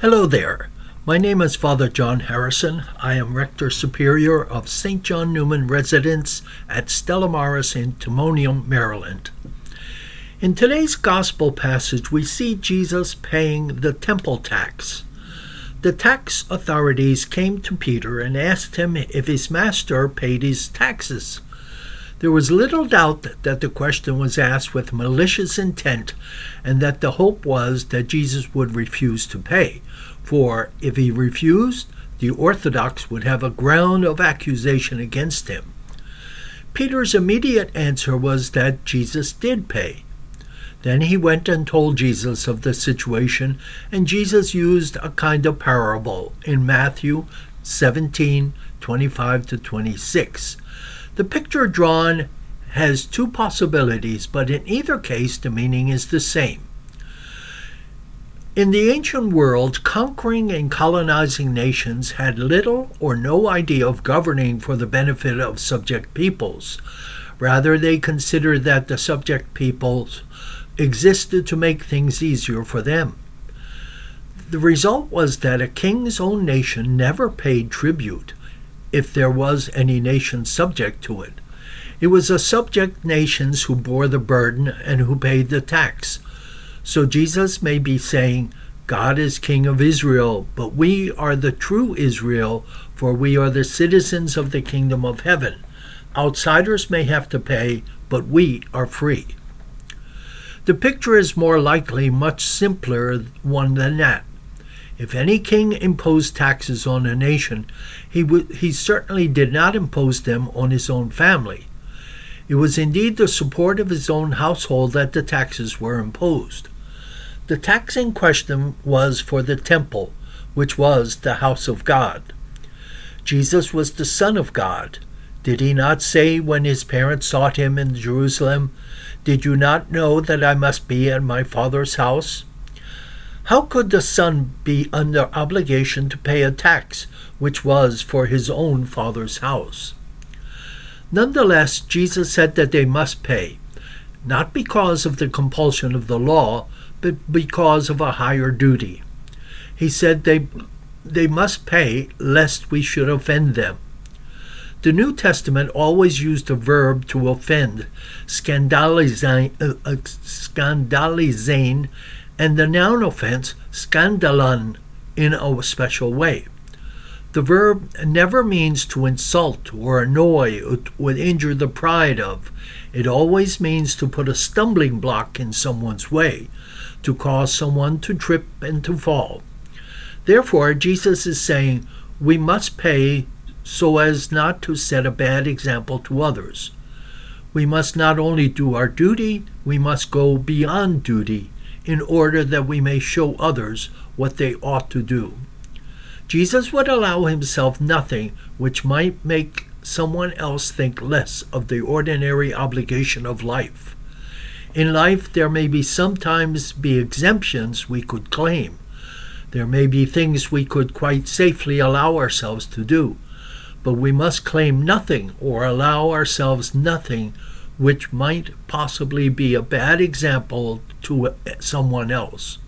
Hello there. My name is Father John Harrison. I am Rector Superior of St. John Newman Residence at Stella Maris in Timonium, Maryland. In today's Gospel passage, we see Jesus paying the temple tax. The tax authorities came to Peter and asked him if his master paid his taxes. There was little doubt that the question was asked with malicious intent, and that the hope was that Jesus would refuse to pay. For if he refused, the Orthodox would have a ground of accusation against him. Peter's immediate answer was that Jesus did pay. Then he went and told Jesus of the situation, and Jesus used a kind of parable in Matthew 17 25 to 26 the picture drawn has two possibilities, but in either case the meaning is the same. In the ancient world, conquering and colonizing nations had little or no idea of governing for the benefit of subject peoples. Rather, they considered that the subject peoples existed to make things easier for them. The result was that a king's own nation never paid tribute if there was any nation subject to it. It was the subject nations who bore the burden and who paid the tax. So Jesus may be saying, God is King of Israel, but we are the true Israel, for we are the citizens of the kingdom of heaven. Outsiders may have to pay, but we are free. The picture is more likely much simpler one than that. If any king imposed taxes on a nation, he, w- he certainly did not impose them on his own family. It was indeed the support of his own household that the taxes were imposed. The tax in question was for the temple, which was the house of God. Jesus was the Son of God. Did he not say when his parents sought him in Jerusalem, Did you not know that I must be at my Father's house? How could the son be under obligation to pay a tax which was for his own father's house? Nonetheless, Jesus said that they must pay, not because of the compulsion of the law, but because of a higher duty. He said they, they must pay lest we should offend them. The New Testament always used the verb to offend, skandalizein, uh, uh, skandalizein and the noun offense, scandalon, in a special way. The verb never means to insult or annoy or injure the pride of. It always means to put a stumbling block in someone's way, to cause someone to trip and to fall. Therefore, Jesus is saying we must pay so as not to set a bad example to others. We must not only do our duty, we must go beyond duty in order that we may show others what they ought to do. Jesus would allow himself nothing which might make someone else think less of the ordinary obligation of life. In life, there may be sometimes be exemptions we could claim. There may be things we could quite safely allow ourselves to do, but we must claim nothing or allow ourselves nothing which might possibly be a bad example to someone else.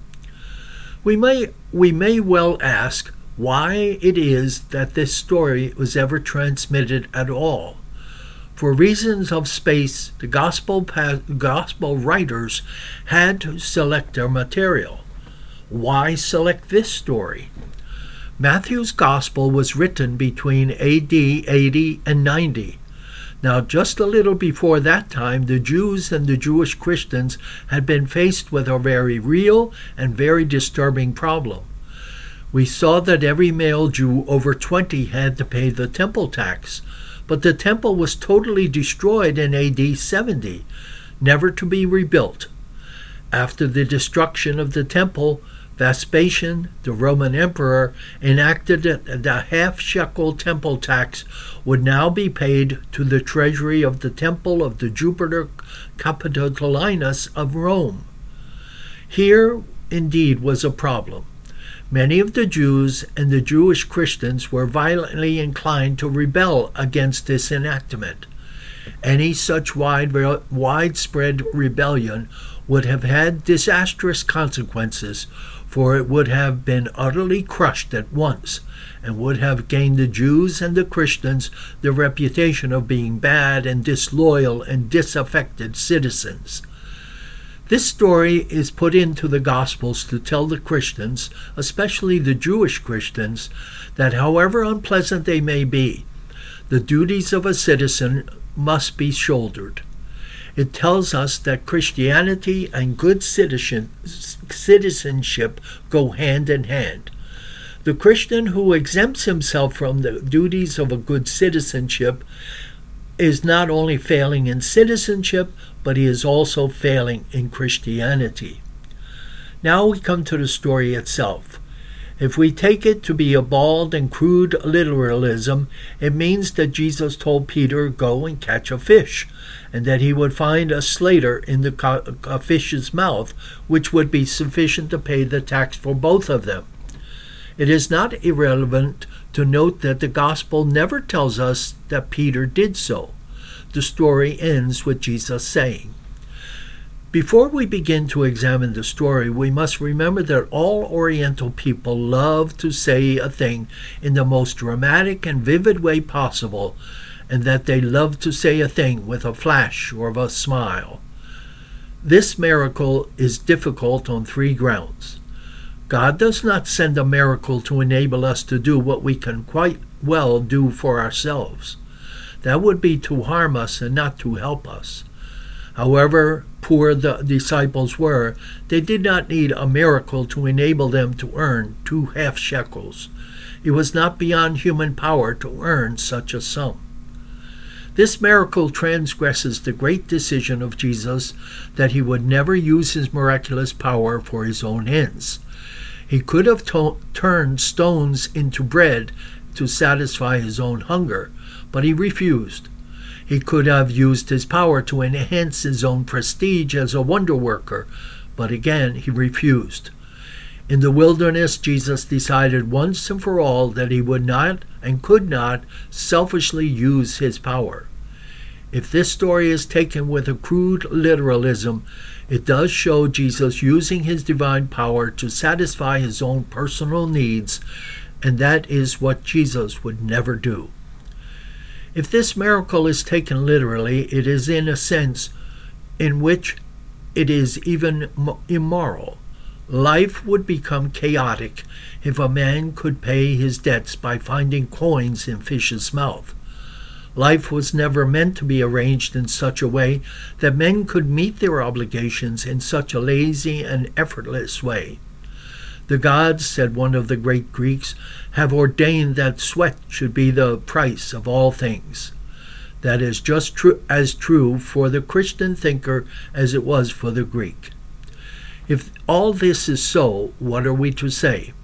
We may, we may well ask why it is that this story was ever transmitted at all. For reasons of space, the gospel, gospel writers had to select their material. Why select this story? Matthew's gospel was written between AD 80 and 90 now, just a little before that time, the Jews and the Jewish Christians had been faced with a very real and very disturbing problem. We saw that every male Jew over 20 had to pay the temple tax, but the temple was totally destroyed in AD 70, never to be rebuilt. After the destruction of the temple, Vespasian, the Roman emperor, enacted that the half shekel temple tax would now be paid to the treasury of the temple of the Jupiter Capitolinus of Rome. Here, indeed, was a problem. Many of the Jews and the Jewish Christians were violently inclined to rebel against this enactment. Any such wide, widespread rebellion would have had disastrous consequences for it would have been utterly crushed at once and would have gained the Jews and the Christians the reputation of being bad and disloyal and disaffected citizens. This story is put into the Gospels to tell the Christians, especially the Jewish Christians, that however unpleasant they may be, the duties of a citizen must be shouldered. It tells us that Christianity and good citizen, citizenship go hand in hand. The Christian who exempts himself from the duties of a good citizenship is not only failing in citizenship, but he is also failing in Christianity. Now we come to the story itself. If we take it to be a bald and crude literalism, it means that Jesus told Peter, Go and catch a fish, and that he would find a stater in the a fish's mouth, which would be sufficient to pay the tax for both of them. It is not irrelevant to note that the Gospel never tells us that Peter did so. The story ends with Jesus saying, before we begin to examine the story, we must remember that all Oriental people love to say a thing in the most dramatic and vivid way possible, and that they love to say a thing with a flash or a smile. This miracle is difficult on three grounds. God does not send a miracle to enable us to do what we can quite well do for ourselves. That would be to harm us and not to help us. However poor the disciples were, they did not need a miracle to enable them to earn two half shekels. It was not beyond human power to earn such a sum. This miracle transgresses the great decision of Jesus that he would never use his miraculous power for his own ends. He could have to- turned stones into bread to satisfy his own hunger, but he refused. He could have used his power to enhance his own prestige as a wonder worker, but again he refused. In the wilderness, Jesus decided once and for all that he would not and could not selfishly use his power. If this story is taken with a crude literalism, it does show Jesus using his divine power to satisfy his own personal needs, and that is what Jesus would never do. If this miracle is taken literally, it is in a sense in which it is even immoral. Life would become chaotic if a man could pay his debts by finding coins in fish's mouth. Life was never meant to be arranged in such a way that men could meet their obligations in such a lazy and effortless way. The gods, said one of the great Greeks, have ordained that sweat should be the price of all things. That is just tr- as true for the Christian thinker as it was for the Greek. If all this is so, what are we to say?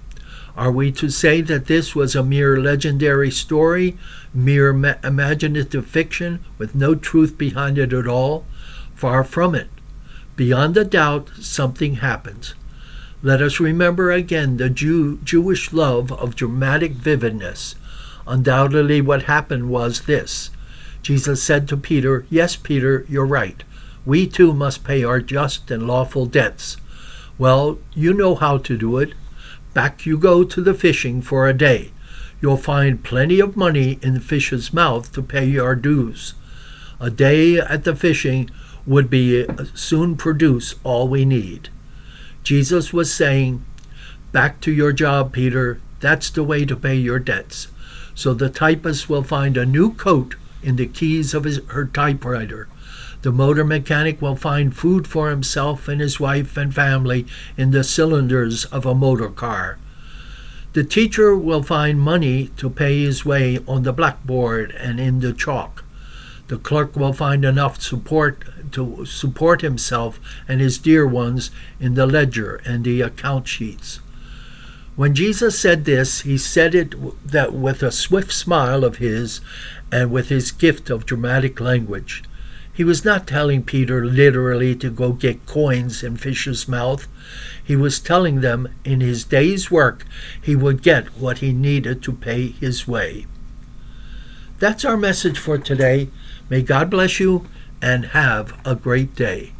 Are we to say that this was a mere legendary story, mere ma- imaginative fiction with no truth behind it at all? Far from it. Beyond a doubt, something happens. Let us remember again the Jew, Jewish love of dramatic vividness. Undoubtedly, what happened was this Jesus said to Peter, Yes, Peter, you're right. We too must pay our just and lawful debts. Well, you know how to do it. Back you go to the fishing for a day. You'll find plenty of money in the fish's mouth to pay your dues. A day at the fishing would be uh, soon produce all we need. Jesus was saying, Back to your job, Peter. That's the way to pay your debts. So the typist will find a new coat in the keys of his, her typewriter. The motor mechanic will find food for himself and his wife and family in the cylinders of a motor car. The teacher will find money to pay his way on the blackboard and in the chalk. The clerk will find enough support to support himself and his dear ones in the ledger and the account sheets. When Jesus said this, he said it that with a swift smile of his and with his gift of dramatic language. He was not telling Peter literally to go get coins in fish's mouth. He was telling them in his day's work he would get what he needed to pay his way. That's our message for today. May God bless you and have a great day.